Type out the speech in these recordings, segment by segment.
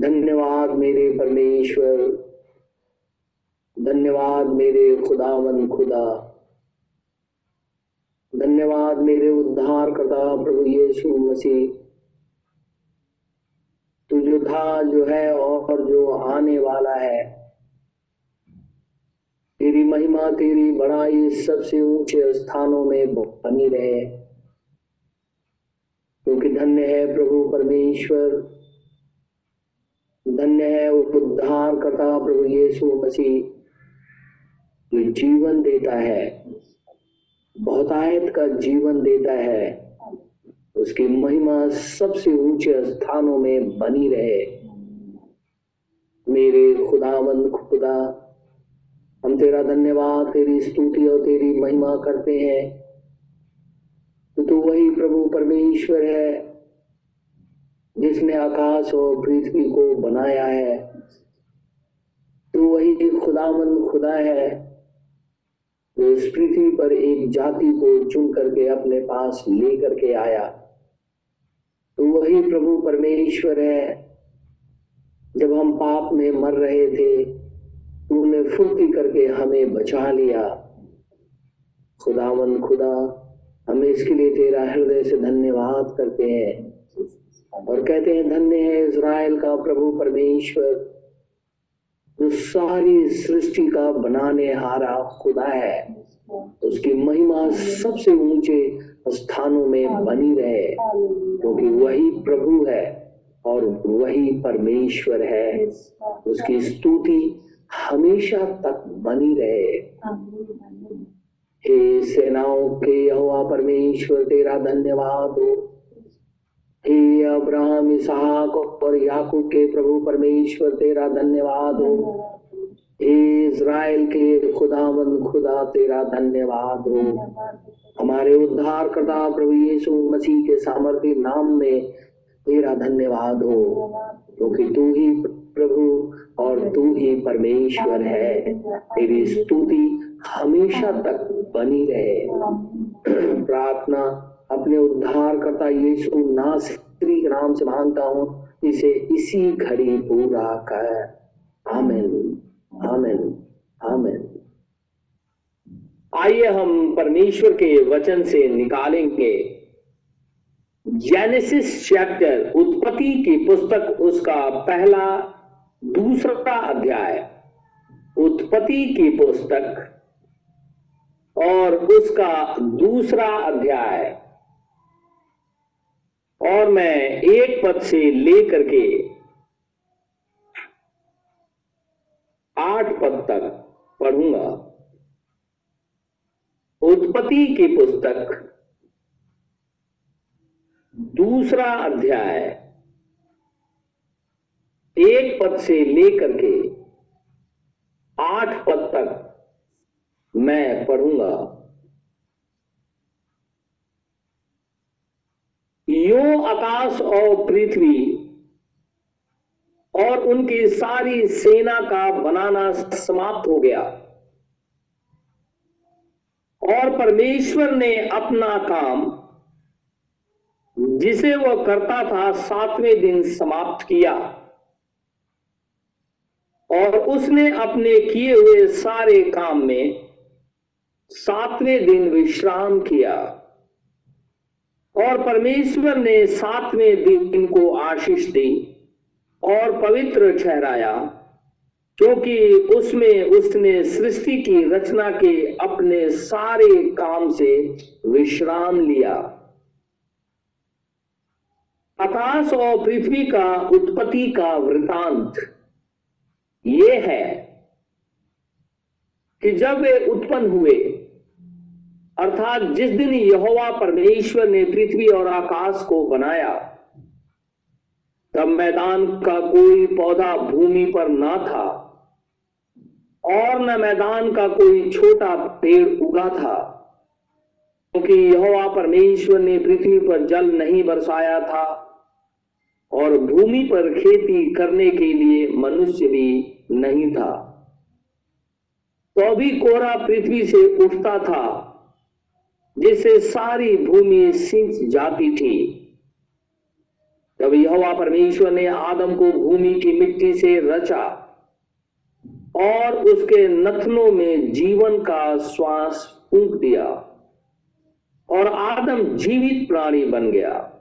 धन्यवाद मेरे परमेश्वर। धन्यवाद मेरे खुदावन खुदा। धन्यवाद मेरे उद्धार करता प्रभु यीशु मसीह। तू जो था, जो है और जो आने वाला है। तेरी महिमा, तेरी बड़ाई सबसे ऊँचे स्थानों में बनी रहे। क्योंकि धन्य है प्रभु परमेश्वर। धन्य है वो उद्धार करता प्रभु यीशु मसीह। जो जीवन देता है, बहुतायत का जीवन देता है, उसकी महिमा सबसे ऊँचे स्थानों में बनी रहे। मेरे खुदावंद खुदा, हम तेरा धन्यवाद, तेरी स्तुति और तेरी महिमा करते हैं। तो तू वही प्रभु परमेश्वर है जिसने आकाश और पृथ्वी को बनाया है तो वही खुदामंद खुदा है, जो इस पृथ्वी पर एक जाति को चुन करके अपने पास ले करके आया। तो वही प्रभु परमेश्वर है, जब हम पाप में मर रहे थे तूने फुर्ती करके हमें बचा लिया। खुदावन खुदा, हम इसके लिए तेरा हृदय से धन्यवाद करते हैं। और कहते हैं, धन्य है इज़राइल का प्रभु परमेश्वर सारी सृष्टि का बनाने हारा खुदा है। उसकी महिमा सबसे ऊँचे स्थानों में बनी रहे, क्योंकि तो वही प्रभु है और वही परमेश्वर है। उसकी स्तुति हमेशा तक बनी रहे। हे सेनाओं के यहोवा परमेश्वर, तेरा धन्यवाद हो। हे अब्राहम, इसहाक और याकूब के प्रभु परमेश्वर, तेरा धन्यवाद हो। हे इज़राइल के खुदावंद, खुदा तेरा धन्यवाद हो। हमारे उद्धार करता प्रभु यीशु मसीह के सामर्थ्य नाम में तेरा धन्यवाद हो, क्योंकि तू ही प्रभु और तू ही परमेश्वर है। तेरी स्तुति हमेशा तक बनी रहे। प्रार्थना अपने उद्धार करता यीशु नासरी के नाम से माँगता हूँ, इसे इसी घड़ी पूरा कर। आमिन। आमिन। आमिन। आइए हम परमेश्वर के वचन से निकालेंगे। जेनेसिस चैप्टर उत्पत्ति की पुस्तक, उसका पहला, दूसरा अध्याय। उत्पत्ति की पुस्तक और उसका दूसरा अध्याय। और मैं एक पद से लेकर के आठ पद तक पढ़ूँगा। उत्पत्ति की पुस्तक, दूसरा अध्याय, एक पद से लेकर के आठ पद तक मैं पढ़ूँगा। यो आकाश और पृथ्वी और उनकी सारी सेना का बनाना समाप्त हो गया। और परमेश्वर ने अपना काम, जिसे वह करता था, सातवें दिन समाप्त किया। और उसने अपने किए हुए सारे काम में सातवें दिन विश्राम किया। और परमेश्वर ने सातवें दिन को आशीष दी और पवित्र ठहराया, क्योंकि उसमें उसने सृष्टि की रचना के अपने सारे काम से विश्राम लिया। आकाश और पृथ्वी का उत्पत्ति का वृतांत ये है कि जब वे उत्पन्न हुए अर्थात जिस दिन यहोवा परमेश्वर ने पृथ्वी और आकाश को बनाया, तब मैदान का कोई पौधा भूमि पर ना था और न मैदान का कोई छोटा पेड़ उगा था। क्योंकि यहोवा परमेश्वर ने पृथ्वी पर जल नहीं बरसाया था और भूमि पर खेती करने के लिए मनुष्य भी नहीं था। तो भी कोरा पृथ्वी से उठता था जिससे सारी भूमि सिंच जाती थी। तब यहोवा परमेश्वर ने आदम को भूमि की मिट्टी से रचा और उसके नथनों में जीवन का श्वास फूंक दिया और आदम जीवित प्राणी बन गया।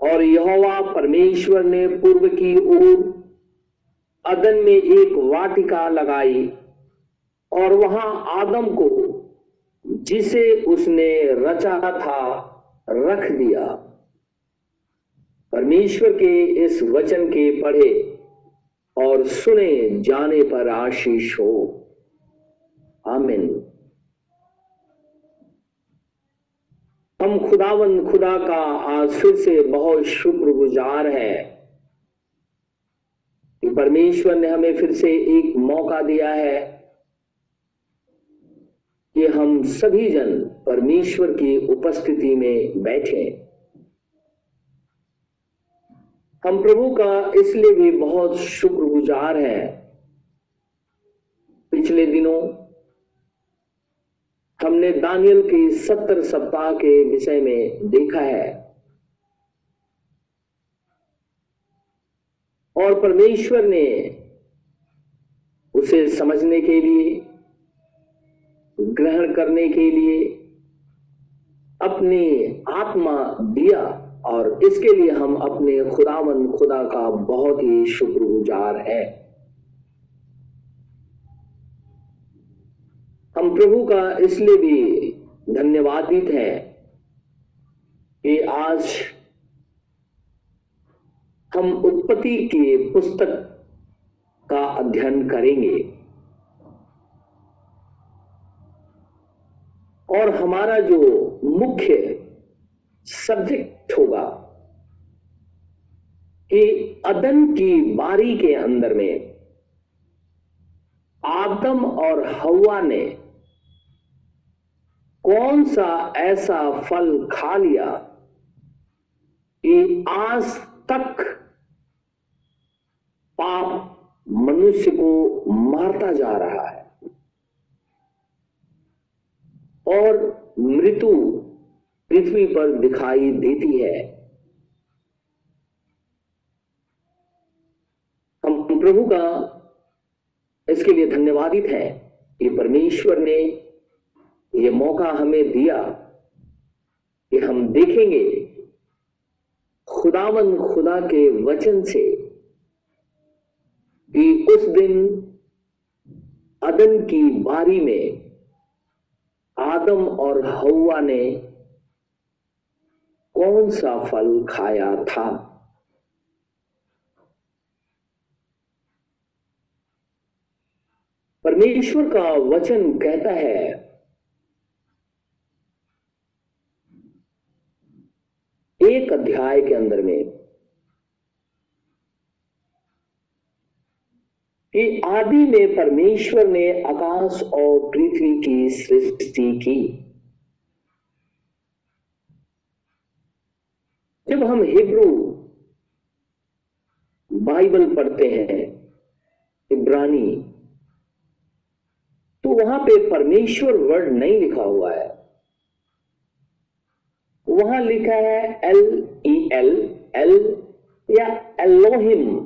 और यहोवा परमेश्वर ने पूर्व की ओर अदन में एक वाटिका लगाई और वहाँ आदम को जिसे उसने रचा था, रख दिया। परमेश्वर के इस वचन के पढ़े और सुने, जाने पर आशीष हो। आमिन। हम खुदावन, खुदा का आज फिर से बहुत शुक्रगुजार है परमेश्वर ने हमें फिर से एक मौका दिया है कि हम सभी जन परमेश्वर की उपस्थिति में बैठे। हम प्रभु का इसलिए भी बहुत शुक्रगुजार हैं। पिछले दिनों हमने दानियल के सत्तर सप्ताह के विषय में देखा है। और परमेश्वर ने उसे समझने के लिए ग्रहण करने के लिए अपनी आत्मा दिया और इसके लिए हम अपने खुदावन खुदा का बहुत ही शुक्रगुजार है। हम प्रभु का इसलिए भी धन्यवादित हैं कि आज हम उत्पत्ति के पुस्तक का अध्ययन करेंगे। और हमारा जो मुख्य सब्जेक्ट होगा, कि अदन की बारी के अंदर में आदम और हवा ने कौन सा ऐसा फल खा लिया कि आज तक पाप मनुष्य को मारता जा रहा है? और मृत्यु पृथ्वी पर दिखाई देती है। हम प्रभु का इसके लिए धन्यवादित है कि परमेश्वर ने यह मौका हमें दिया कि हम देखेंगे खुदावन खुदा के वचन से कि उस दिन अदन की बारी में आदम और हवा ने कौन सा फल खाया था? परमेश्वर का वचन कहता है, एक अध्याय के अंदर में कि आदि में परमेश्वर ने आकाश और पृथ्वी की सृष्टि की। जब हम हिब्रू बाइबल पढ़ते हैं, इब्रानी तो वहाँ पे परमेश्वर वर्ड नहीं लिखा हुआ है। वहाँ लिखा है एल ई एल एल या एलोहिम।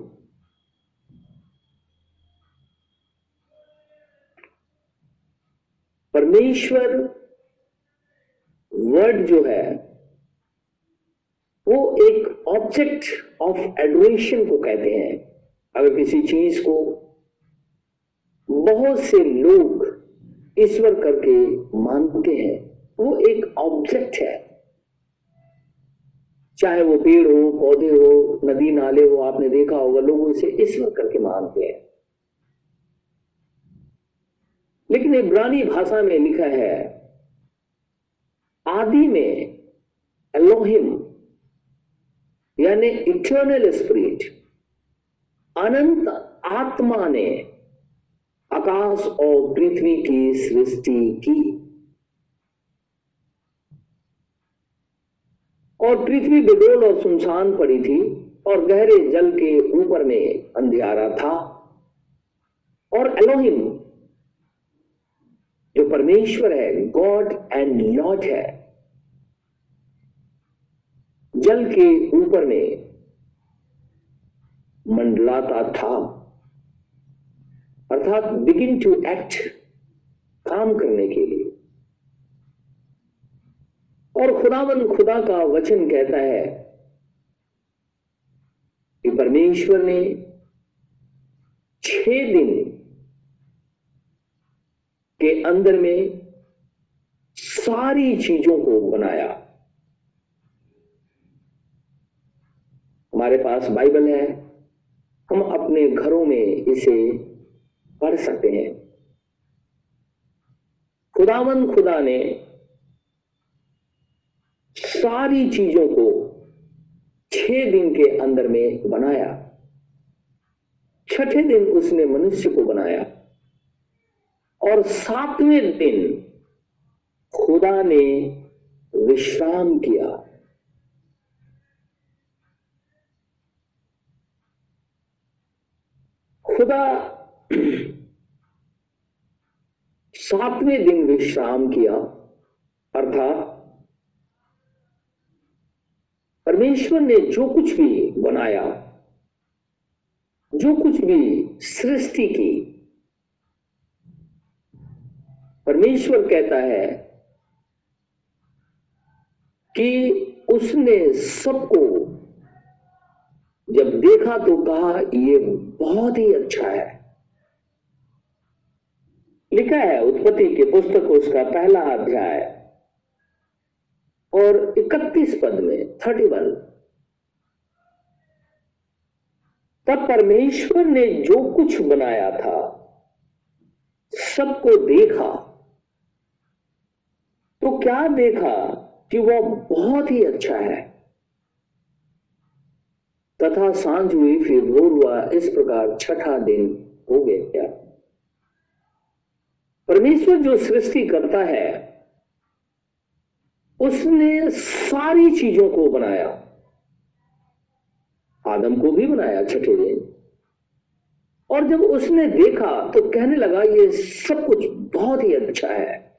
परमेश्वर वर्ड जो है, वो एक ऑब्जेक्ट ऑफ़ एडोरेशन को कहते हैं। अगर किसी चीज़ को बहुत से लोग ईश्वर करके मानते हैं, वो एक ऑब्जेक्ट है। चाहे वो पेड़ हो, पौधे हो, नदी, नाले हो, आपने देखा होगा, लोग इसे ईश्वर करके मानते हैं। लेकिन इब्रानी भाषा में लिखा है, आदि में एलोहिम यानी इटर्नल स्पिरिट अनंत आत्मा ने आकाश और पृथ्वी की सृष्टि की। और पृथ्वी बेडोल और सुनसान पड़ी थी और गहरे जल के ऊपर में अंधियारा था। और एलोहिम परमेश्वर है गॉड एंड लॉर्ड है। जल के ऊपर में मंडलाता था। अर्थात बिगिन टू एक्ट काम करने के लिए। और खुदावन खुदा का वचन कहता है कि परमेश्वर ने छह दिन के अंदर में सारी चीज़ों को बनाया। हमारे पास बाइबल है, हम अपने घरों में इसे पढ़ सकते हैं। खुदावन खुदा ने सारी चीज़ों को छह दिन के अंदर में बनाया। छठे दिन उसने मनुष्य को बनाया। और सातवें दिन खुदा ने विश्राम किया। खुदा सातवें दिन विश्राम किया, अर्थात परमेश्वर ने जो कुछ भी बनाया, जो कुछ भी सृष्टि की परमेश्वर कहता है कि उसने सबको जब देखा तो कहा, ये बहुत ही अच्छा है। लिखा है उत्पत्ति के पुस्तक उसका पहला अध्याय और 31 पद में 31 तब परमेश्वर ने जो कुछ बनाया था, सबको देखा। क्या देखा कि वह बहुत ही अच्छा है? तथा साँझ हुई फिर भोर हुआ, इस प्रकार छठा दिन हो गया परमेश्वर जो सृष्टि करता है, उसने सारी चीज़ों को बनाया। आदम को भी बनाया छठे दिन। और जब उसने देखा तो कहने लगा, ये सब कुछ बहुत ही अच्छा है।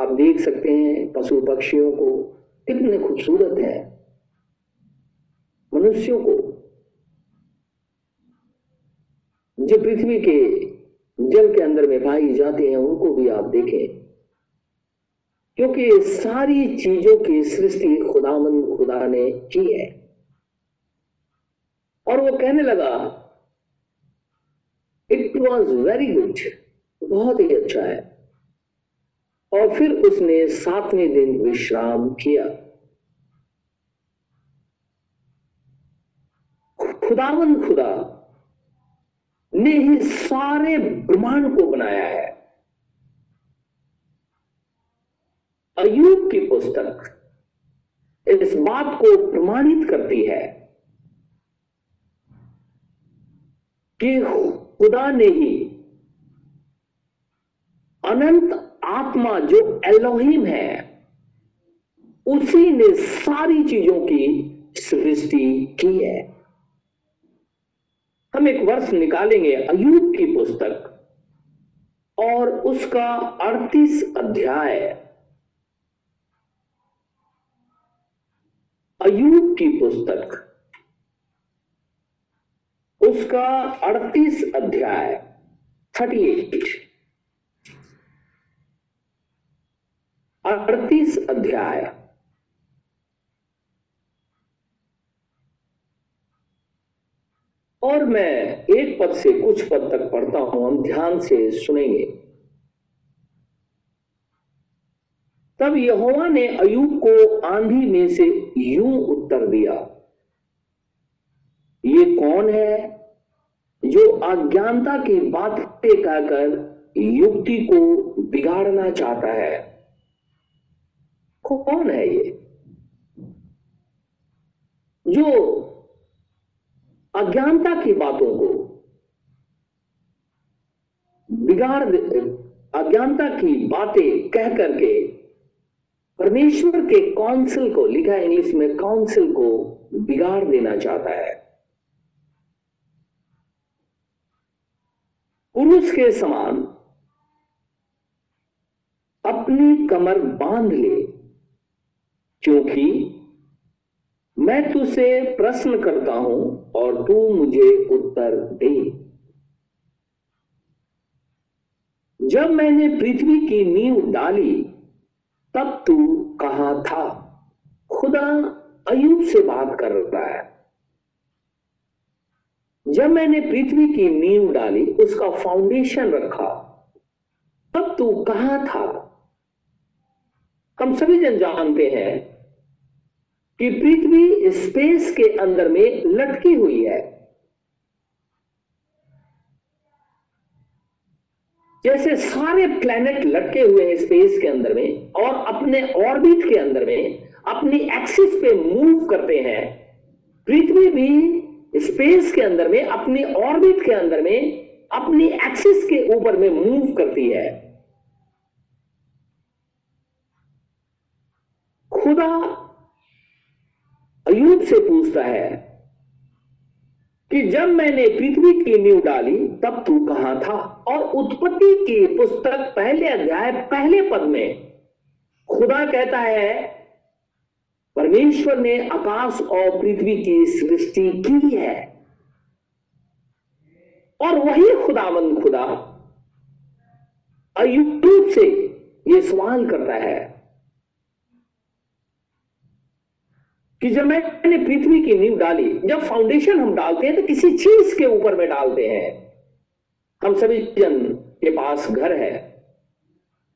आप देख सकते हैं पशु पक्षियों को कितने खूबसूरत है। मनुष्यों को जो पृथ्वी के जल के अंदर में पाई जाते हैं, उनको भी आप देखें। क्योंकि सारी चीज़ों की सृष्टि खुदामंद खुदा ने की है। और वो कहने लगा इट वॉज़ वेरी गुड बहुत ही अच्छा है। और फिर उसने सातवें दिन विश्राम किया। खुदावन खुदा ने ही सारे ब्रह्मांड को बनाया है। अयूब की पुस्तक इस बात को प्रमाणित करती है कि खुदा ने ही अनंत आत्मा जो एलोहिम है, उसी ने सारी चीज़ों की सृष्टि की है। हम एक वर्ष निकालेंगे अयुब की पुस्तक और उसका 38 अध्याय। अयुब की पुस्तक, उसका 38 अध्याय 38 अड़तीस अध्याय। और मैं एक पद से कुछ पद तक पढ़ता हूँ, हम ध्यान से सुनेंगे। तब यहोवा ने अयूब को आंधी में से यूँ उत्तर दिया, ये कौन है जो अज्ञानता की बातें कहकर युक्ति को बिगाड़ना चाहता है? कौन है ये? जो अज्ञानता की बातों को बिगाड़ अज्ञानता की बातें कह करके परमेश्वर के काउंसिल को, लिखा इंग्लिश में काउंसिल को बिगाड़ देना चाहता है। पुरुष के समान अपनी कमर बाँध ले क्योंकि मैं तुझसे प्रश्न करता हूँ और तू मुझे उत्तर दे। जब मैंने पृथ्वी की नींव डाली, तब तू कहा था? खुदा अयुब से बात कर रहा है। जब मैंने पृथ्वी की नींव डाली, उसका फाउंडेशन रखा, तब तू कहा था? हम सभी जन जानते हैं कि पृथ्वी स्पेस के अंदर में लटकी हुई है। जैसे सारे प्लैनेट लटके हुए हैं स्पेस के अंदर में और अपने ऑर्बिट के अंदर में, अपनी एक्सिस पे मूव करते हैं, पृथ्वी भी स्पेस के अंदर में, अपनी ऑर्बिट के अंदर में, अपनी एक्सिस के ऊपर में मूव करती है। खुदा अयूब से पूछता है कि जब मैंने पृथ्वी की नींव डाली, तब तू कहाँ था? और उत्पत्ति की पुस्तक पहले अध्याय, पहले पद में खुदा कहता है, परमेश्वर ने आकाश और पृथ्वी की सृष्टि की है। और वही खुदावंद खुदा अयुब से यह सवाल करता है कि जब मैंने पृथ्वी की नींव डाली, जब फाउंडेशन हम डालते हैं तो किसी चीज़ के ऊपर में डालते हैं। हम सभी जन के पास घर है।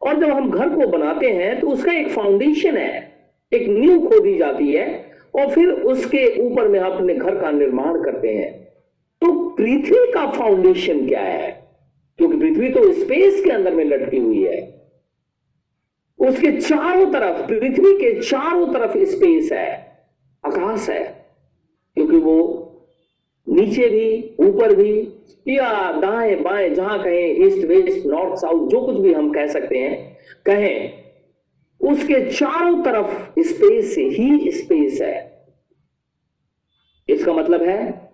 और जब हम घर को बनाते हैं तो उसका एक फाउंडेशन है। एक नींव खोदी जाती है, और फिर उसके ऊपर में अपने घर का निर्माण करते हैं। तो पृथ्वी का फाउंडेशन क्या है? क्योंकि पृथ्वी तो स्पेस के अंदर में लटकी हुई है। उसके चारों तरफ़, पृथ्वी के चारों तरफ़ स्पेस है। आकाश है, क्योंकि वो नीचे भी, ऊपर भी, या दाएँ, बाएँ, जहाँ कहें, ईस्ट, वेस्ट, नॉर्थ, साउथ, जो कुछ भी हम कह सकते हैं, कहें, उसके चारों तरफ़ स्पेस ही स्पेस है। इसका मतलब है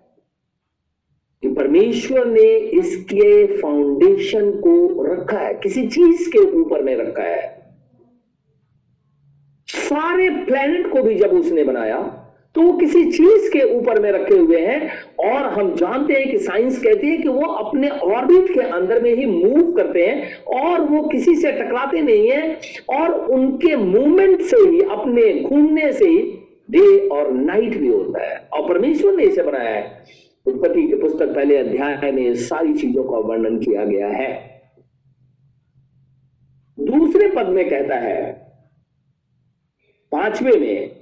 कि परमेश्वर ने इसके फाउंडेशन को रखा है, किसी चीज़ के ऊपर में रखा है। सारे प्लेनेट को भी जब उसने बनाया तो वो किसी चीज़ के ऊपर में रखे हुए हैं, और हम जानते हैं कि साइंस कहती है कि वो अपने ऑर्बिट के अंदर में ही मूव करते हैं, और वो किसी से टकराते नहीं है, और उनके मूवमेंट से ही, अपने घूमने से ही डे और नाइट भी होता है। और परमेश्वर ने इसे बनाया है। उत्पत्ति के पुस्तक पहले अध्याय में सारी चीज़ों का वर्णन किया गया है। दूसरे पद में कहता है, पांचवे में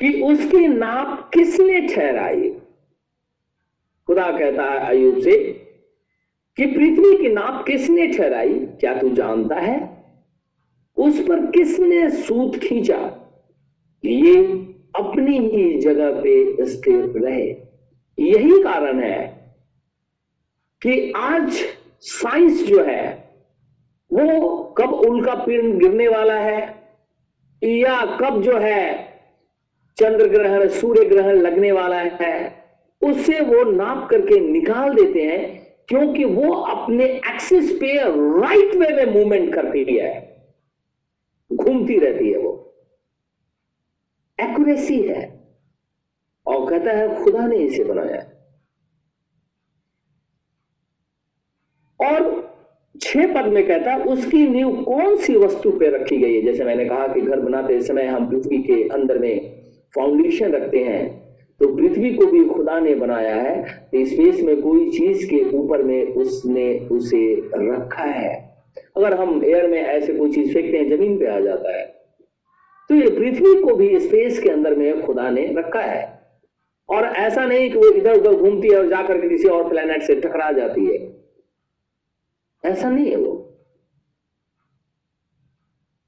कि उसकी नाप किसने ठहराई? खुदा कहता है अयुब से कि पृथ्वी की नाप किसने ठहराई? क्या तू जानता है? उस पर किसने सूत खींचा ये अपनी ही जगह पे स्थिर रहे? यही कारण है कि आज साइंस जो है, वो कब उल्का पिंड गिरने वाला है या कब जो है चंद्र ग्रहण, सूर्य ग्रहण लगने वाला है, उससे वो नाप करके निकाल देते हैं, क्योंकि वो अपने एक्सिस पे राइट वे में मूवमेंट करती है। घूमती रहती है वो। एक्यूरेसी है। और कहता है, खुदा ने इसे बनाया। और छह पद में कहता है, उसकी नींव कौन सी वस्तु पे रखी गई है? जैसे मैंने कहा कि घर बनाते समय हम पृथ्वी के अंदर में फाउंडेशन रखते हैं तो पृथ्वी को भी खुदा ने बनाया है तो स्पेस में कोई चीज़ के ऊपर में उसने उसे रखा है। अगर हम एयर में ऐसे कोई चीज़ फेंकते हैं, ज़मीन पे आ जाता है तो ये पृथ्वी को भी स्पेस के अंदर में खुदा ने रखा है। और ऐसा नहीं कि वो इधर उधर घूमती है और जाकर के किसी और प्लेनेट से टकरा जाती है। ऐसा नहीं है वो।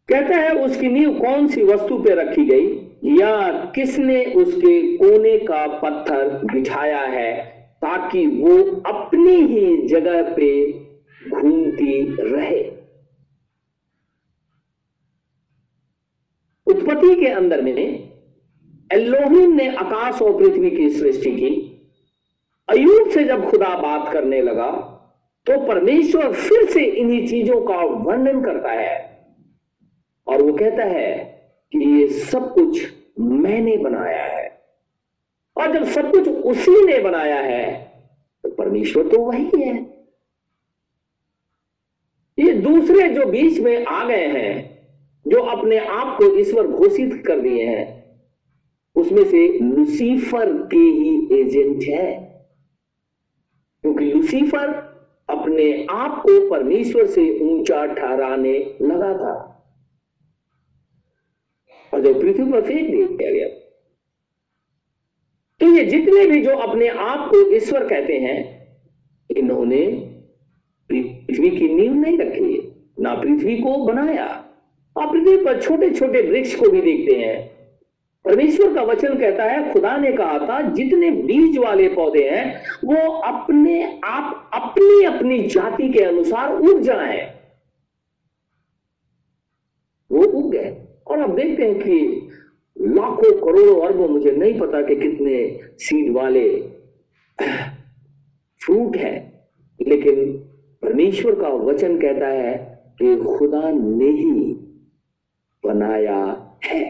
कहता है, उसकी नींव कौन सी वस्तु पे रखी गई? या किसने उसके कोने का पत्थर बिछाया है ताकि वो अपनी ही जगह पे घूमती रहे? उत्पत्ति के अंदर में एल्लोहिम ने आकाश और पृथ्वी की सृष्टि की। अयूब से जब खुदा बात करने लगा तो परमेश्वर फिर से इन्हीं चीज़ों का वर्णन करता है और वो कहता है कि ये सब कुछ मैंने बनाया है। और जब सब कुछ उसी ने बनाया है तो परमेश्वर तो वही है। ये दूसरे जो बीच में आ गए हैं, जो अपने आप को ईश्वर घोषित कर दिए हैं, उसमें से लुसीफर के ही एजेंट है। क्योंकि लुसीफर अपने आप को परमेश्वर से ऊँचा ठहराने लगा था। और जब पृथ्वी पर फेंक दिया गया तो ये जितने भी जो अपने आप को ईश्वर कहते हैं, इन्होंने पृथ्वी की नींव नहीं रखी ना पृथ्वी को बनाया। आप पृथ्वी पर छोटे छोटे वृक्ष को भी देखते हैं। परमेश्वर का वचन कहता है, खुदा ने कहा था, जितने बीज वाले पौधे हैं, वो अपने आप, अपनी अपनी जाति के अनुसार उग जाए। वो उग गए। और अब देखते हैं कि लाखों करोड़ों अरबों, मुझे नहीं पता कि कितने सीड वाले फ्रूट है, लेकिन परमेश्वर का वचन कहता है कि खुदा ने ही बनाया है।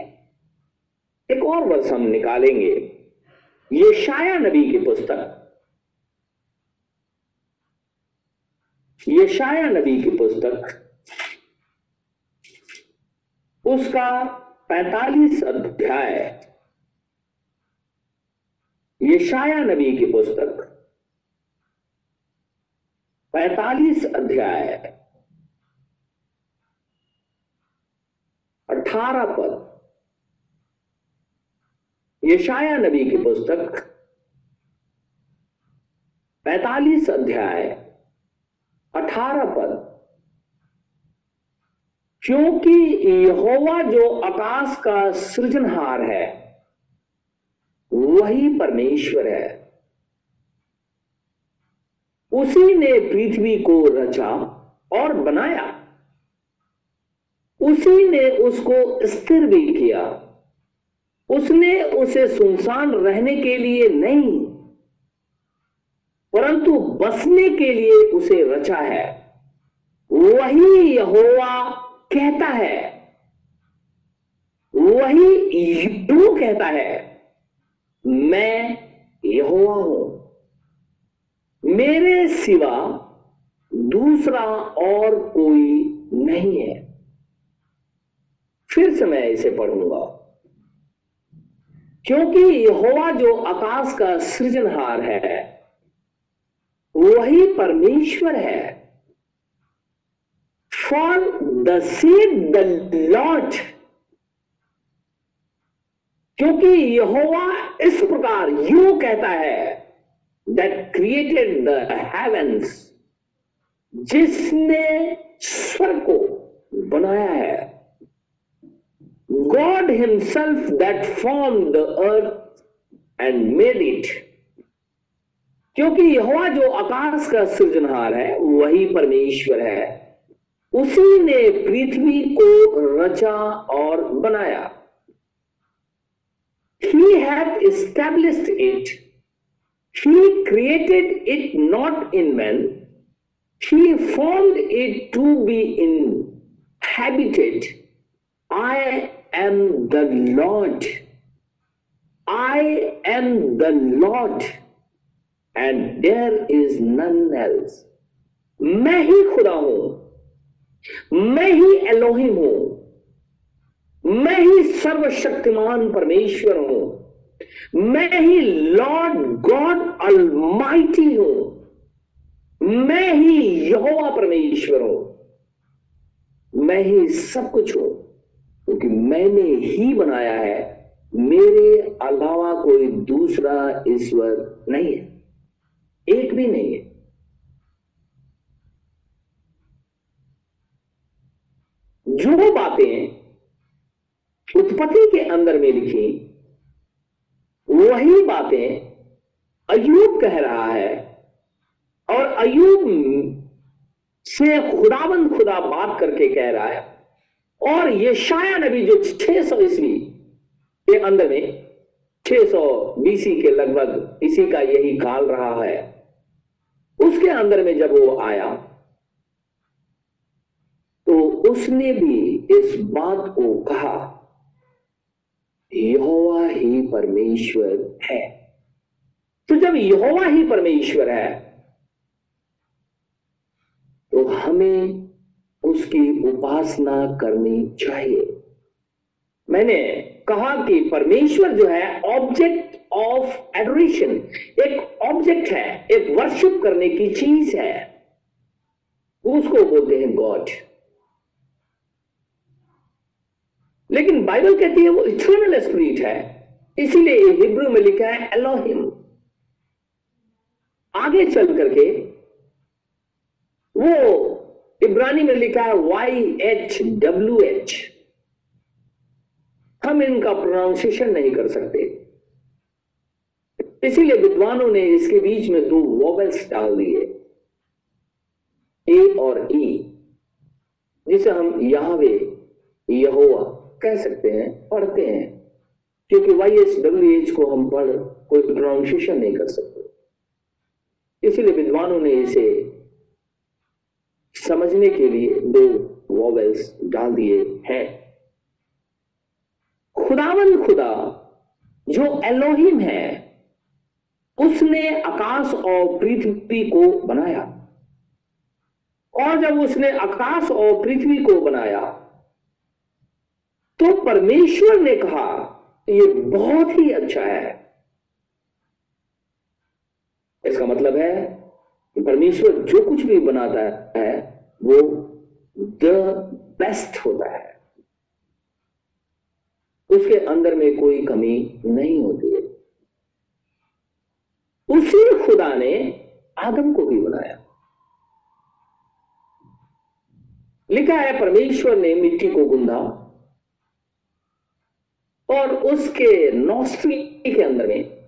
एक और वर्ष हम निकालेंगे ये शाया नबी की पुस्तक। ये शाया नबी की पुस्तक उसका पैतालीस अध्याय। ये शाया नबी की पुस्तक। पैतालीस अध्याय। अठारह पद। यशाया नबी की पुस्तक। पैतालीस अध्याय। अठारह पद। क्योंकि यहोवा जो आकाश का सृजनहार है, वही परमेश्वर है। उसी ने पृथ्वी को रचा और बनाया। उसी ने उसको स्थिर भी किया। उसने उसे सुनसान रहने के लिए नहीं, परंतु बसने के लिए उसे रचा है। वही यहोवा कहता है। वही यू कहता है, मैं यहोवा हूँ। मेरे सिवा दूसरा और कोई नहीं है। फिर से मैं इसे पढ़ूँगा। क्योंकि यहोवा जो आकाश का सृजनहार है, वही परमेश्वर है। For the said the Lord क्योंकि यहोवा इस प्रकार यू कहता है दैट क्रिएटेड द हेवेंस जिसने स्वर्ग को बनाया है। God Himself that formed the earth and made it. क्योंकि यहोवा जो आकाश का सृजनहार है, वही परमेश्वर है। उसी ने पृथ्वी को रचा और बनाया He hath established it. He created it not in man. He formed it to be inhabited. I am the Lord. I am the Lord and there is none else. मैं ही खुदा हूँ मैं ही एलोहिम हूँ। मैं ही सर्वशक्तिमान परमेश्वर हूँ। मैं ही लॉर्ड गॉड अलमाइटी हूँ। मैं ही यहोवा परमेश्वर हूँ। मैं ही सब कुछ हूँ, क्योंकि मैंने ही बनाया है। मेरे अलावा कोई दूसरा ईश्वर नहीं है। एक भी नहीं है। जो बातें उत्पत्ति के अंदर में लिखी, वही बातें अयूब कह रहा है। और अयूब से खुदाबंद खुदा बात करके कह रहा है। और ये शाया नबी जो 600 सौ ईस्वी के अंदर में 600 सौ बीसी के लगभग इसी का यही काल रहा है, उसके अंदर में जब वो आया उसने भी इस बात को कहा, यहोवा ही परमेश्वर है। तो जब यहोवा ही परमेश्वर है तो हमें उसकी उपासना करनी चाहिए। मैंने कहा कि परमेश्वर जो है ऑब्जेक्ट ऑफ़ एडोरेशन एक ऑब्जेक्ट है, एक वर्शिप करने की चीज़ है। उसको बोलते हैं गॉड लेकिन बाइबल कहती है वो इटर्नल स्पिरिट है। इसीलिए हिब्रू में लिखा है एलोहिम आगे चल करके वो इब्रानी में लिखा है वाई एच डब्ल्यू एच हम इनका प्रोनाउंसिएशन नहीं कर सकते। इसीलिए विद्वानों ने इसके बीच में दो वॉवेल्स डाल दिए। ए और ई जिसे हम यहावे, यहोवा कह सकते हैं, पढ़ते हैं। क्योंकि वाई एस डब्ल्यू एच को हम पढ़, कोई प्रोनाउंसिएशन नहीं कर सकते। इसीलिए विद्वानों ने इसे समझने के लिए दो वॉवेल्स डाल दिए हैं। खुदावन खुदा, जो एलोहिम है, उसने आकाश और पृथ्वी को बनाया। और जब उसने आकाश और पृथ्वी को बनाया तो परमेश्वर ने कहा, ये बहुत ही अच्छा है। इसका मतलब है कि परमेश्वर जो कुछ भी बनाता है, वो द बेस्ट होता है। उसके अंदर में कोई कमी नहीं होती है। उसी खुदा ने आदम को भी बनाया। लिखा है, परमेश्वर ने मिट्टी को गुंदा और उसके नौस्ट्री के अंदर में,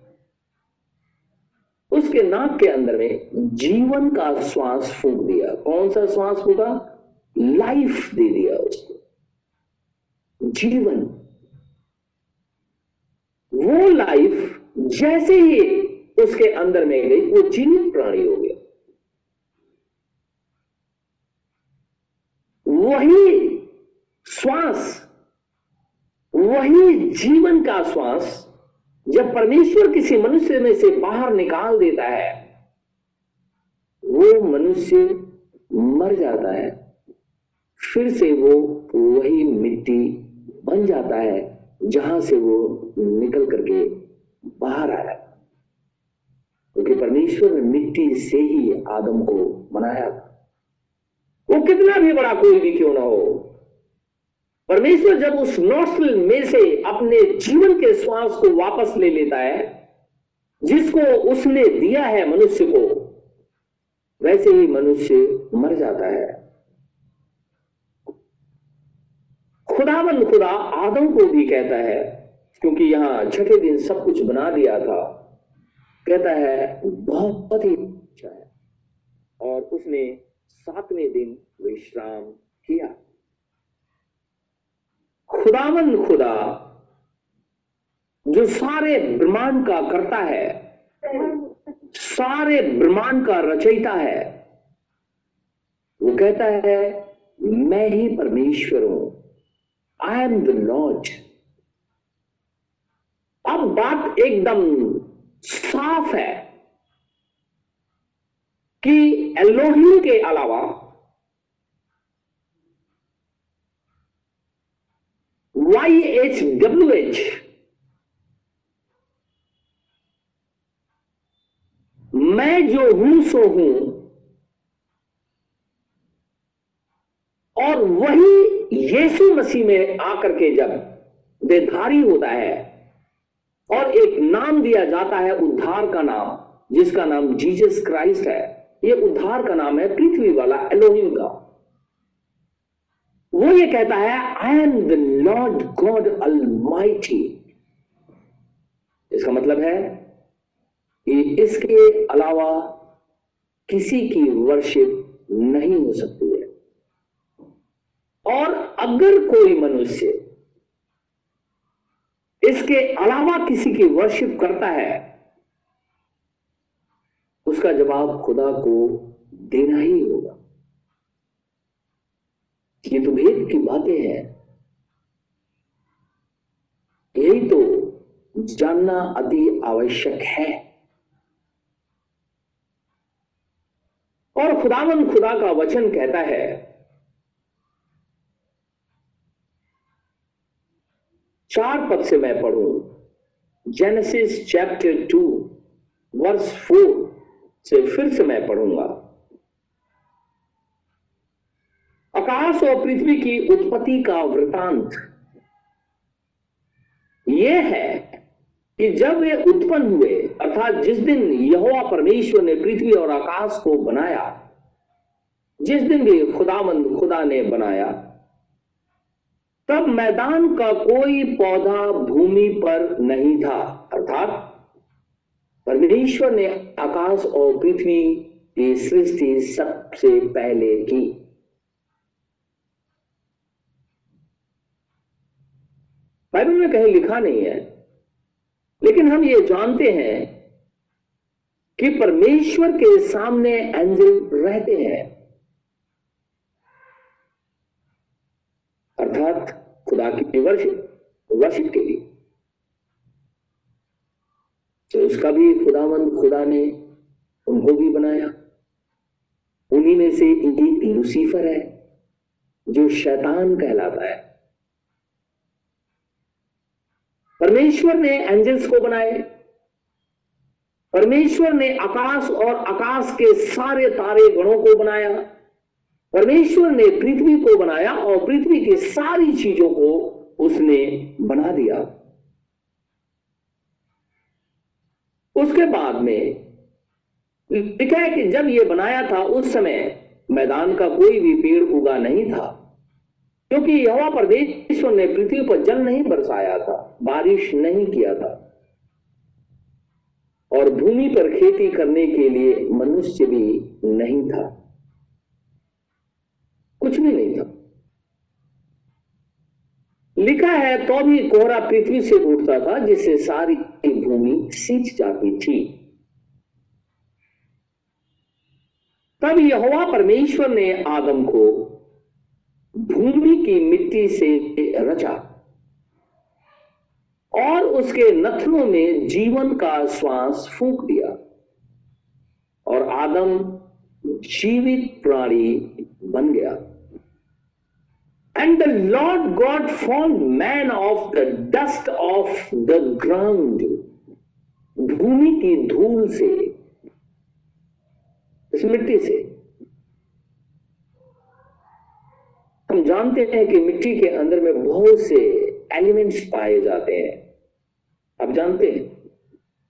उसके नाक के अंदर में जीवन का श्वास फूक दिया। कौन सा श्वास फूका? लाइफ दे दिया उसको। जीवन। वो लाइफ जैसे ही उसके अंदर में गई, वो जीवित प्राणी हो गया। वही श्वास वही जीवन का श्वास जब परमेश्वर किसी मनुष्य में से बाहर निकाल देता है, वो मनुष्य मर जाता है। फिर से वो वही मिट्टी बन जाता है जहाँ से वो निकल करके बाहर आया क्योंकि परमेश्वर ने मिट्टी से ही आदम को बनाया। वो कितना भी बड़ा कोई भी क्यों ना हो परमेश्वर जब उस नोस्टल में से अपने जीवन के श्वास को वापस ले लेता है, जिसको उसने दिया है मनुष्य को, वैसे ही मनुष्य मर जाता है। खुदावन खुदा आदम को भी कहता है, क्योंकि यहाँ छठे दिन सब कुछ बना दिया था। कहता है, बहुत ही अच्छा है। और उसने सातवें दिन विश्राम किया। खुदावन खुदा, जो सारे ब्रह्मांड का करता है, सारे ब्रह्मांड का रचयिता है, वो कहता है, मैं ही परमेश्वर हूँ आई एम द लॉर्ड अब बात एकदम साफ़ है कि एलोहिम के अलावा वाई एच डब्ल्यू एच मैं जो हूँ, सो हूँ। और वही यीशु मसीह में आकर के जब देधारी होता है और एक नाम दिया जाता है, उद्धार का नाम, जिसका नाम जीसस क्राइस्ट है यह उद्धार का नाम है पृथ्वी वाला एलोहिम का। वो ये कहता है I am the Lord God Almighty इसका मतलब है कि इसके अलावा किसी की वर्शिप नहीं हो सकती है। और अगर कोई मनुष्य इसके अलावा किसी की वर्शिप करता है, उसका जवाब खुदा को देना ही होगा। ये भेद की बातें हैं। यही तो जानना अति आवश्यक है। और खुदावन खुदा का वचन कहता है, चार पद से मैं पढ़ू। Genesis chapter two verse four से फिर से मैं पढ़ूँगा। आकाश और पृथ्वी की उत्पत्ति का वृतांत। यह है कि जब वे उत्पन्न हुए, अर्थात जिस दिन यहोवा परमेश्वर ने पृथ्वी और आकाश को बनाया, जिस दिन भी खुदामंद खुदा ने बनाया, तब मैदान का कोई पौधा भूमि पर नहीं था। अर्थात परमेश्वर ने आकाश और पृथ्वी की सृष्टि सबसे पहले की। बाइबल में कहीं लिखा नहीं है, लेकिन हम ये जानते हैं कि परमेश्वर के सामने एंजल रहते हैं। अर्थात खुदा की वर्शिप वर्शिप के लिए। तो उसका भी खुदावंद खुदा ने उनको भी बनाया। उन्हीं में से एक लूसीफर है, जो शैतान कहलाता है। परमेश्वर ने एंजल्स को बनाए। परमेश्वर ने आकाश और आकाश के सारे तारे गणों को बनाया। परमेश्वर ने पृथ्वी को बनाया और पृथ्वी की सारी चीज़ों को उसने बना दिया। उसके बाद में लिखा है कि जब यह बनाया था, उस समय मैदान का कोई भी पेड़ उगा नहीं था। क्योंकि यहोवा परमेश्वर ने पृथ्वी पर जल नहीं बरसाया था, बारिश नहीं किया था। और भूमि पर खेती करने के लिए मनुष्य भी नहीं था। कुछ भी नहीं था। लिखा है तो भी कोहरा पृथ्वी से उठता था, जिससे सारी भूमि सींच जाती थी। तब यहोवा परमेश्वर ने आदम को भूमि की मिट्टी से रचा। और उसके नथनों में जीवन का श्वास फूक दिया। और आदम जीवित प्राणी बन गया। And the Lord God form man of the dust of the ground भूमि की धूल से, इस मिट्टी से। हम जानते हैं कि मिट्टी के अंदर में बहुत से एलिमेंट्स पाए जाते हैं। आप जानते हैं?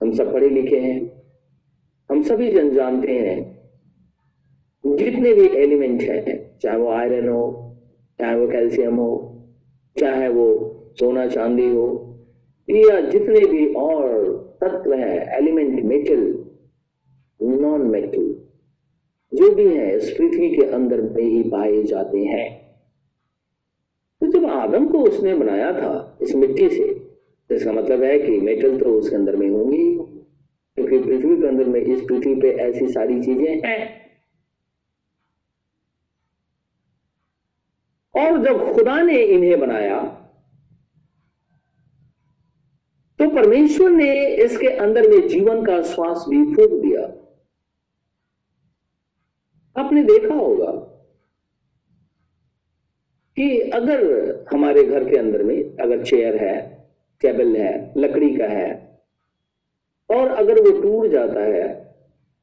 हम सब पढ़े लिखे हैं। हम सभी जन जानते हैं। जितने भी एलिमेंट हैं, चाहे वो आयरन हो, चाहे वो कैल्शियम हो, चाहे वो सोना चांदी हो, या जितने भी और तत्व हैं, एलिमेंट, मेटल, नॉन मेटल, जो भी है, इस पृथ्वी के अंदर में ही पाए जाते हैं। तो आदम को उसने बनाया था इस मिट्टी से। तो इसका मतलब है कि मेटल तो उसके अंदर में होंगी क्योंकि पृथ्वी के अंदर में इस पृथ्वी पे ऐसी सारी चीज़ें हैं। और जब खुदा ने इन्हें बनाया तो परमेश्वर ने इसके अंदर में जीवन का श्वास भी फूक दिया। आपने देखा होगा कि अगर हमारे घर के अंदर में अगर चेयर है, टेबल है, लकड़ी का है, और अगर वो टूट जाता है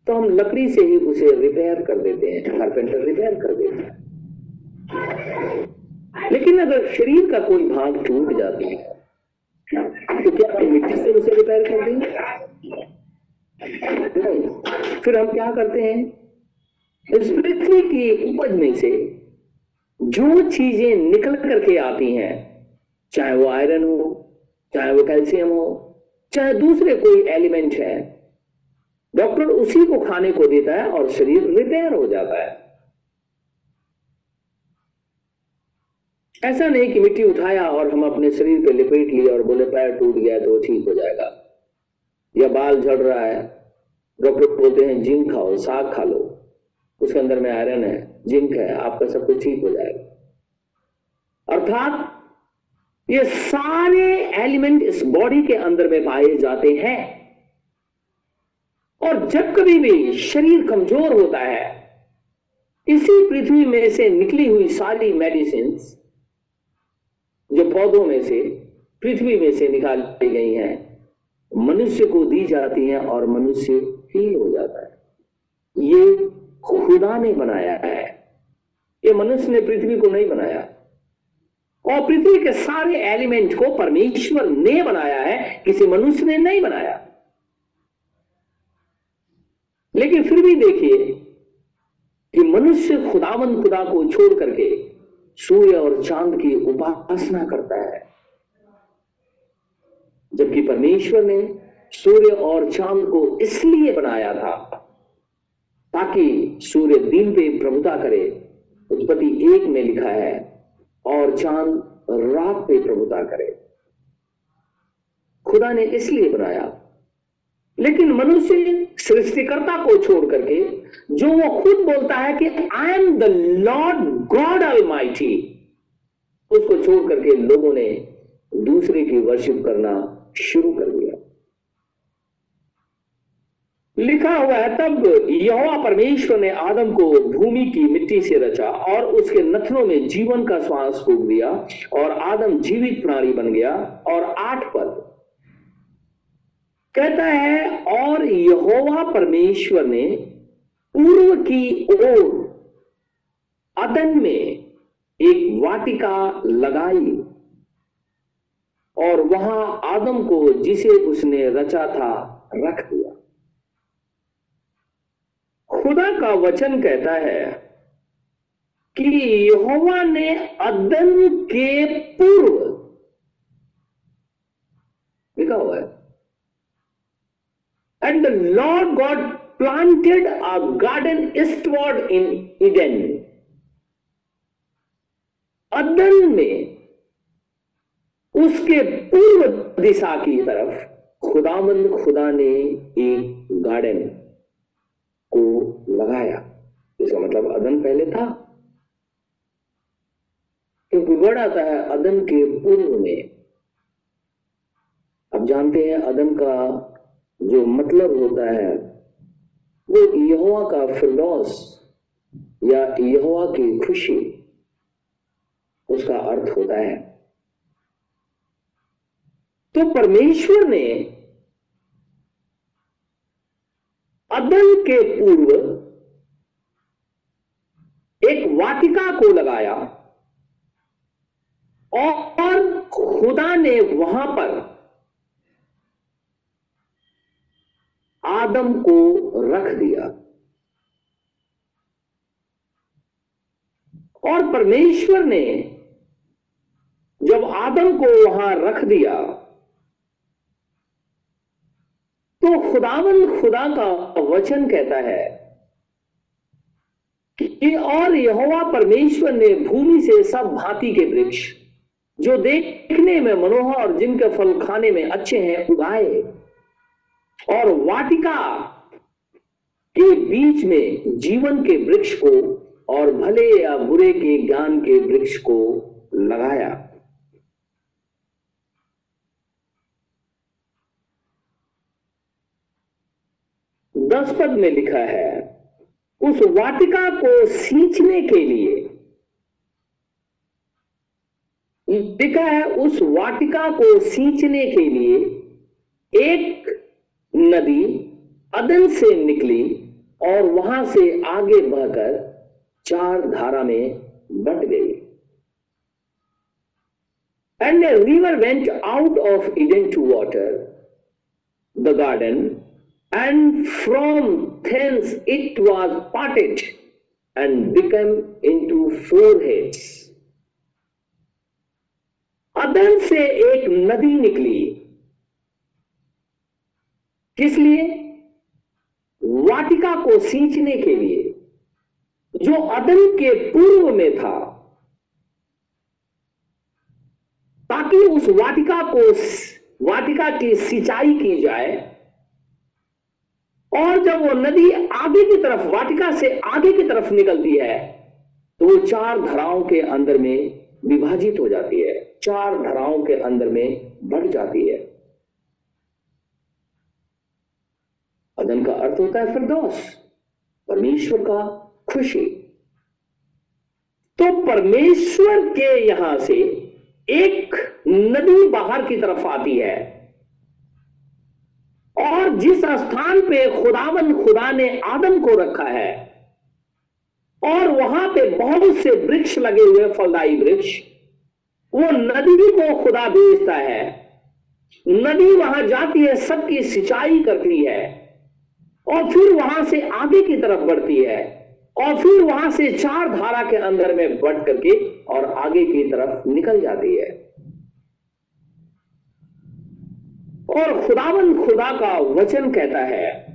तो हम लकड़ी से ही उसे रिपेयर कर देते हैं कारपेंटर रिपेयर कर देते हैं। लेकिन अगर शरीर का कोई भाग टूट जाता है तो क्या हम मिट्टी से उसे रिपेयर कर देंगे? फिर हम क्या करते हैं? इस पृथ्वी की उपज में से जो चीज़ें निकल करके आती हैं, चाहे वो आयरन हो, चाहे वो कैल्शियम हो, चाहे दूसरे कोई एलिमेंट है डॉक्टर उसी को खाने को देता है और शरीर रिपेयर हो जाता है। ऐसा नहीं कि मिट्टी उठाया और हम अपने शरीर पे लिपेट लिए और बोले पैर टूट गया तो ठीक हो जाएगा। या बाल झड़ रहा है डॉक्टर बोलते हैं, जिंक खाओ, साग खा लो। उसके अंदर में आयरन है, जिंक है आपका सब कुछ ठीक हो जाएगा। अर्थात ये सारे एलिमेंट इस बॉडी के अंदर में पाए जाते हैं। और जब कभी भी शरीर कमज़ोर होता है, इसी पृथ्वी में से निकली हुई सारी मेडिसिन जो पौधों में से पृथ्वी में से निकाली गई हैं, मनुष्य को दी जाती हैं और मनुष्य हील हो जाता है। ये खुदा ने बनाया है। ये मनुष्य ने पृथ्वी को नहीं बनाया। और पृथ्वी के सारे एलिमेंट को परमेश्वर ने बनाया है, किसी मनुष्य ने नहीं बनाया। लेकिन फिर भी देखिए कि मनुष्य खुदावन खुदा को छोड़ करके सूर्य और चाँद की उपासना करता है। जबकि परमेश्वर ने सूर्य और चाँद को इसलिए बनाया था ताकि सूर्य दिन पे प्रभुता करे, उत्पत्ति एक में लिखा है, और चाँद रात पे प्रभुता करे। खुदा ने इसलिए बनाया। लेकिन मनुष्य सृष्टिकर्ता को छोड़ करके, जो वो खुद बोलता है कि I am the Lord God all उसको छोड़ करके लोगों ने दूसरे की वर्शिप करना शुरू कर दिया। लिखा हुआ है, तब यहोवा परमेश्वर ने आदम को भूमि की मिट्टी से रचा और उसके नथनों में जीवन का श्वास फूक दिया और आदम जीवित प्राणी बन गया और आठ पद कहता है, और यहोवा परमेश्वर ने पूर्व की ओर अदन में एक वाटिका लगाई और वहाँ आदम को जिसे उसने रचा था, रख दिया। खुदा का वचन कहता है कि यहोवा ने अदन के पूर्व, लिखा हुआ है and the Lord God planted a garden eastward in Eden अदन में उसके पूर्व दिशा की तरफ़, खुदामंद खुदा ने एक गार्डन लगाया। इसका मतलब अदन पहले था। क्योंकि वर्ड आता है अदन के पूर्व में। अब जानते हैं अदन का जो मतलब होता है, वो यहोवा का फिरदौस या यहोवा की खुशी। उसका अर्थ होता है। तो परमेश्वर ने अदन के पूर्व वाटिका को लगाया और खुदा ने वहाँ पर आदम को रख दिया। और परमेश्वर ने जब आदम को वहाँ रख दिया तो खुदावन खुदा का वचन कहता है कि और यहोवा परमेश्वर ने भूमि से सब भांति के वृक्ष, जो देखने में मनोहर और जिनके फल खाने में अच्छे हैं, उगाए। और वाटिका के बीच में जीवन के वृक्ष को और भले या बुरे के ज्ञान के वृक्ष को लगाया। दस पद में लिखा है उस वाटिका को सींचने के लिए। लिखा है उस वाटिका को सींचने के लिए एक नदी अदन से निकली और वहाँ से आगे बढ़कर चार धारा में बट गई। And river went out of Eden to water the garden and from thence it was parted and became into four heads. अदन से एक नदी निकली। किस लिए? वाटिका को सींचने के लिए, जो अदन के पूर्व में था। ताकि उस वाटिका को वाटिका की सिंचाई की जाए। और जब वो नदी आगे की तरफ़, वाटिका से आगे की तरफ़ निकलती है तो वो चार धराओं के अंदर में विभाजित हो जाती है। चार धराओं के अंदर में बढ़ जाती है। अदन का अर्थ होता है फिरदौस, परमेश्वर का खुशी। तो परमेश्वर के यहाँ से एक नदी बाहर की तरफ़ आती है। और जिस स्थान पे खुदावन खुदा ने आदम को रखा है, और वहाँ पे बहुत से वृक्ष लगे हुए फलदायी वृक्ष, वो नदी को खुदा भेजता है। नदी वहाँ जाती है, सबकी सिंचाई करती है, और फिर वहाँ से आगे की तरफ़ बढ़ती है, और फिर वहाँ से चार धारा के अंदर में बढ़ करके और आगे की तरफ़ निकल जाती है। और खुदावन खुदा का वचन कहता है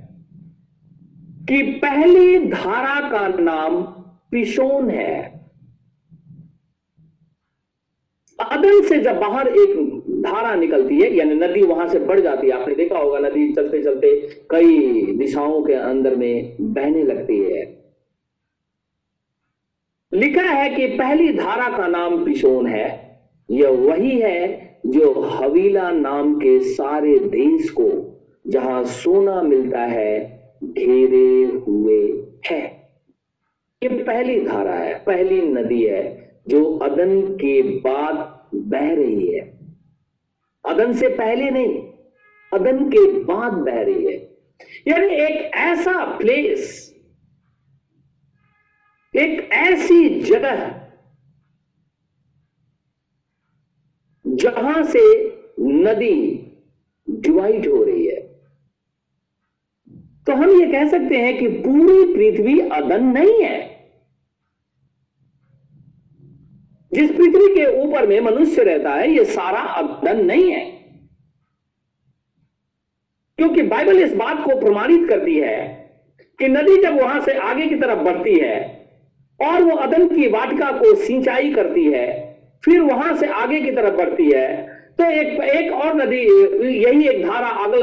कि पहली धारा का नाम पिशोन है। अदन से जब बाहर एक धारा निकलती है, यानी नदी वहाँ से बढ़ जाती है, आपने देखा होगा नदी चलते चलते कई दिशाओं के अंदर में बहने लगती है। लिखा है कि पहली धारा का नाम पिशोन है। यह वही है जो हवीला नाम के सारे देश को, जहाँ सोना मिलता है, घेरे हुए है। ये पहली धारा है, पहली नदी है, जो अदन के बाद बह रही है। अदन से पहले नहीं, अदन के बाद बह रही है। यानी एक ऐसा प्लेस एक ऐसी जगह जहाँ से नदी डिवाइड हो रही है। तो हम ये कह सकते हैं कि पूरी पृथ्वी अदन नहीं है। जिस पृथ्वी के ऊपर में मनुष्य रहता है, ये सारा अदन नहीं है। क्योंकि बाइबल इस बात को प्रमाणित करती है कि नदी जब वहाँ से आगे की तरफ़ बढ़ती है और वो अदन की वाटिका को सिंचाई करती है फिर वहाँ से आगे की तरफ़ बढ़ती है। तो एक एक और नदी, यही एक धारा अगल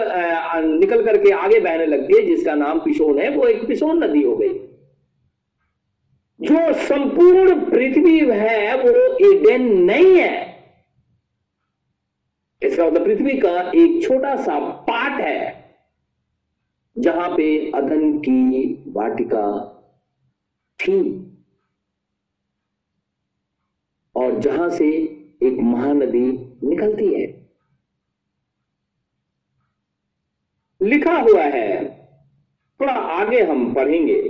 निकल करके आगे बहने लगती है, जिसका नाम पिशोन है, वो एक पिशोन नदी हो गई। जो संपूर्ण पृथ्वी है, वो ईडेन नहीं है। इसका मतलब पृथ्वी का एक छोटा सा पार्ट है, जहाँ पे अदन की वाटिका थी। और जहाँ से एक महानदी निकलती है। लिखा हुआ है, थोड़ा आगे हम पढ़ेंगे।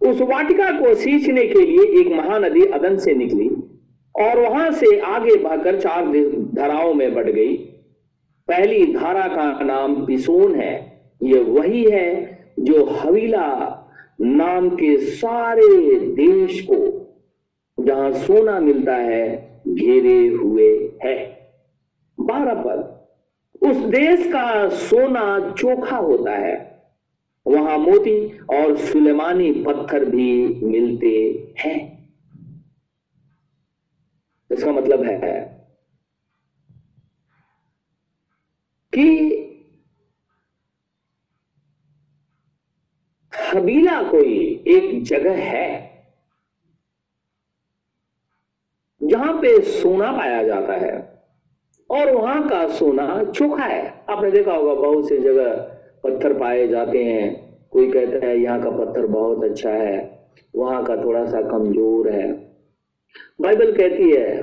उस वाटिका को सींचने के लिए एक महानदी अदन से निकली और वहाँ से आगे बहकर चार धाराओं में बढ़ गई। पहली धारा का नाम पिसोन है। यह वही है जो हवीला नाम के सारे देश को जहाँ सोना मिलता है, घेरे हुए है। बारह पद उस देश का सोना चोखा होता है। वहाँ मोती और सुलेमानी पत्थर भी मिलते हैं। इसका मतलब है कि हबीला कोई एक जगह है। जहाँ पे सोना पाया जाता है और वहाँ का सोना चोखा है। आपने देखा होगा, बहुत सी जगह पत्थर पाए जाते हैं। कोई कहता है, यहाँ का पत्थर बहुत अच्छा है, वहाँ का थोड़ा सा कमज़ोर है। बाइबल कहती है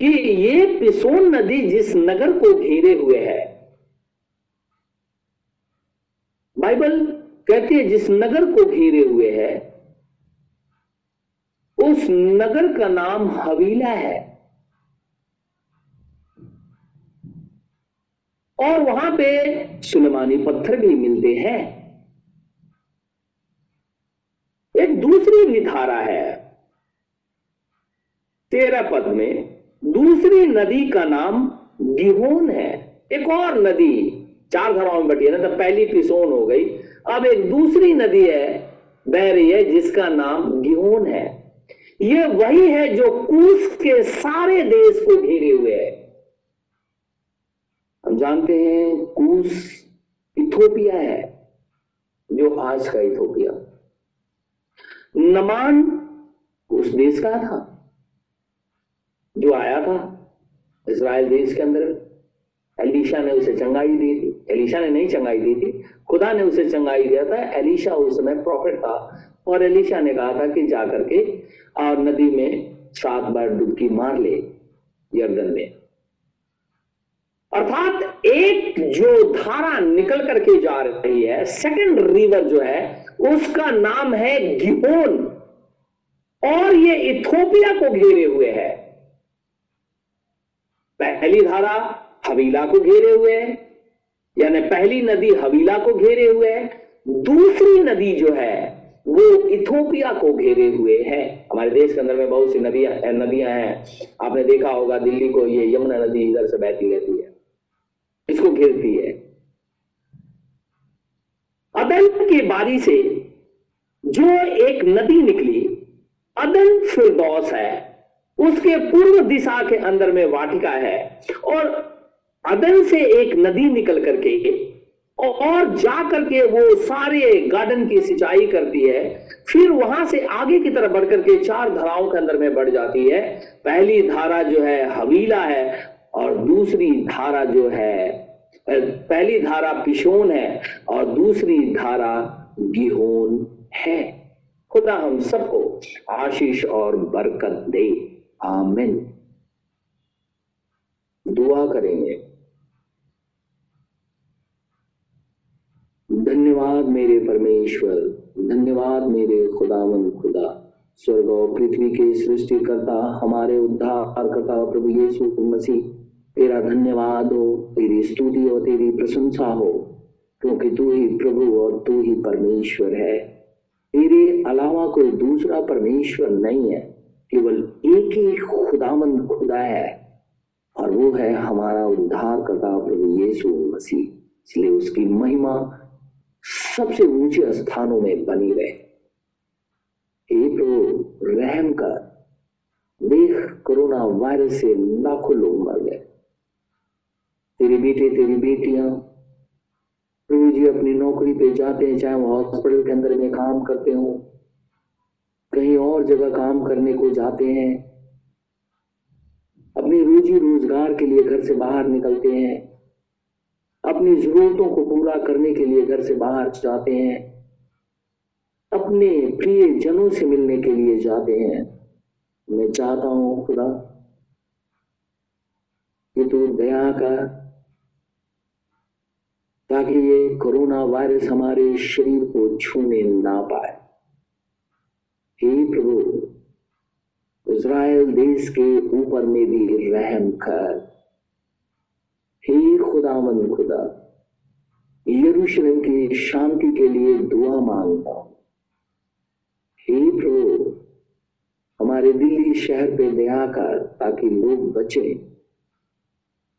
कि ये पिसोन नदी जिस नगर को घेरे हुए है, बाइबल कहती है जिस नगर को घेरे हुए है उस नगर का नाम हवीला है। और वहाँ पे सुलेमानी पत्थर भी मिलते हैं। एक दूसरी भी धारा है। तेरह पद में दूसरी नदी का नाम गिहोन है। एक और नदी, चार धाराओं में बटी है ना तो पहली पिसोन हो गई। अब एक दूसरी नदी है, बह रही है, जिसका नाम गिहोन है। ये वही है जो कूस के सारे देश को घेरे हुए है। हम जानते हैं कूस इथोपिया है, जो आज का इथोपिया। नमान उस देश का था, जो आया था इसराइल देश के अंदर। एलिशा ने उसे चंगाई दी थी। एलिशा ने नहीं चंगाई दी थी। खुदा ने उसे चंगाई दिया था। एलिशा उस समय प्रॉफिट था। और एलिशा ने कहा था कि जा करके और नदी में सात बार डुबकी मार ले यर्दन में। अर्थात एक जो धारा निकल करके जा रही है सेकंड रिवर जो है, उसका नाम है गिहोन और ये इथोपिया को घेरे हुए है। पहली धारा हवीला को घेरे हुए है, यानी पहली नदी हवीला को घेरे हुए है, दूसरी नदी जो है वो इथोपिया को घेरे हुए है। हमारे देश के अंदर में बहुत सी नदियाँ नदियाँ हैं। आपने देखा होगा दिल्ली को ये यमुना नदी इधर से बहती रहती है। इसको घेरती है। अदन की बारी से जो एक नदी निकली, अदन फिरदौस है। उसके पूर्व दिशा के अंदर में वाटिका है। और अदन से एक नदी निकल करके और जा करके वो सारे गार्डन की सिंचाई करती है, फिर वहाँ से आगे की तरफ़ बढ़ करके चार धाराओं के अंदर में बढ़ जाती है। पहली धारा जो है हवीला है और दूसरी धारा जो है पहली धारा पिशोन है और दूसरी धारा गिहोन है। खुदा हम सबको आशीष और बरकत दे। आमिन। दुआ करेंगे। धन्यवाद मेरे परमेश्वर, धन्यवाद मेरे खुदावन खुदा। स्वर्ग और पृथ्वी के सृष्टि करता हमारे उद्धार करता प्रभु यीशु मसीह, तेरा धन्यवाद हो, तेरी स्तुति और तेरी प्रशंसा हो, क्योंकि तू ही प्रभु और तू ही परमेश्वर है। तेरे अलावा कोई दूसरा परमेश्वर नहीं है, केवल एक ही खुदामंद खुदा है, और वो है हमारा उद्धार करता प्रभु यीशु मसीह। इसलिए उसकी महिमा सबसे ऊँचे स्थानों में बनी रहे। प्रभु रहम कर देख कोरोना वायरस से लाखों लोग मर गए। तेरे बेटे, तेरी बेटियाँ प्रभु जी अपनी नौकरी पे जाते हैं, चाहे वो हॉस्पिटल के अंदर में काम करते हो, कहीं और जगह काम करने को जाते हैं, अपनी रोजी रोज़गार के लिए घर से बाहर निकलते हैं अपनी जरूरतों को पूरा करने के लिए घर से बाहर जाते हैं। अपने प्रिय जनों से मिलने के लिए जाते हैं। मैं चाहता हूँ खुदा, ये तू दया कर ताकि ये कोरोना वायरस हमारे शरीर को छूने ना पाए। हे प्रभु, इज़राइल देश के ऊपर में भी रहम कर। हे खुदावन खुदा, यरूशलेम की शांति के लिए दुआ माँगता हूँ। हे प्रभु, हमारे दिल्ली शहर पे दया कर ताकि लोग बचे।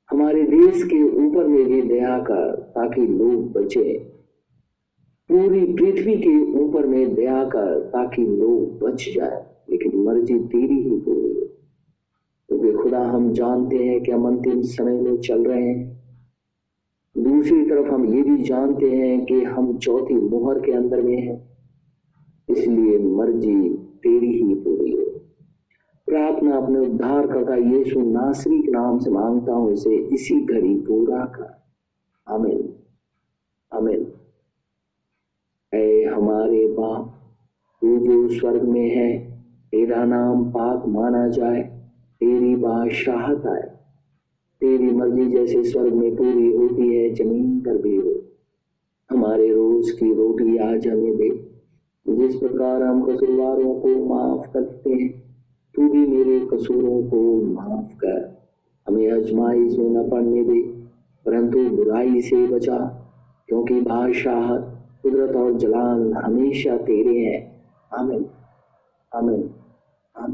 हमारे देश के ऊपर में भी दया कर ताकि लोग बचे। पूरी पृथ्वी के ऊपर में दया कर ताकि लोग बच जाए, लेकिन मर्ज़ी तेरी ही पूरी क्योंकि खुदा, हम जानते हैं कि हम अंतिम समय में चल रहे हैं। दूसरी तरफ़ हम ये भी जानते हैं कि हम चौथी मोहर के अंदर में हैं। इसलिए मर्ज़ी तेरी ही पूरी हो। प्रार्थना अपने उद्धार करता यीशु नासरी के नाम से माँगता हूँ, इसे इसी घड़ी पूरा कर। अमिन अमिन ऐ हमारे बाप, तू जो स्वर्ग में है, तेरा नाम पाक माना जाए, तेरी बादशाहत आए। तेरी मर्ज़ी जैसे स्वर्ग में पूरी होती है, ज़मीन पर भी हो। हमारे रोज की रोटी आज हमें दे। जिस प्रकार हम कसूरवारों को माफ़ करते हैं, तू भी मेरे कसूरों को माफ़ कर। हमें अजमाइश में न पड़ने दे, परंतु बुराई से बचा। क्योंकि बादशाह कुदरत और जलाल हमेशा तेरे हैं। आमिन। आमिन। आमिन।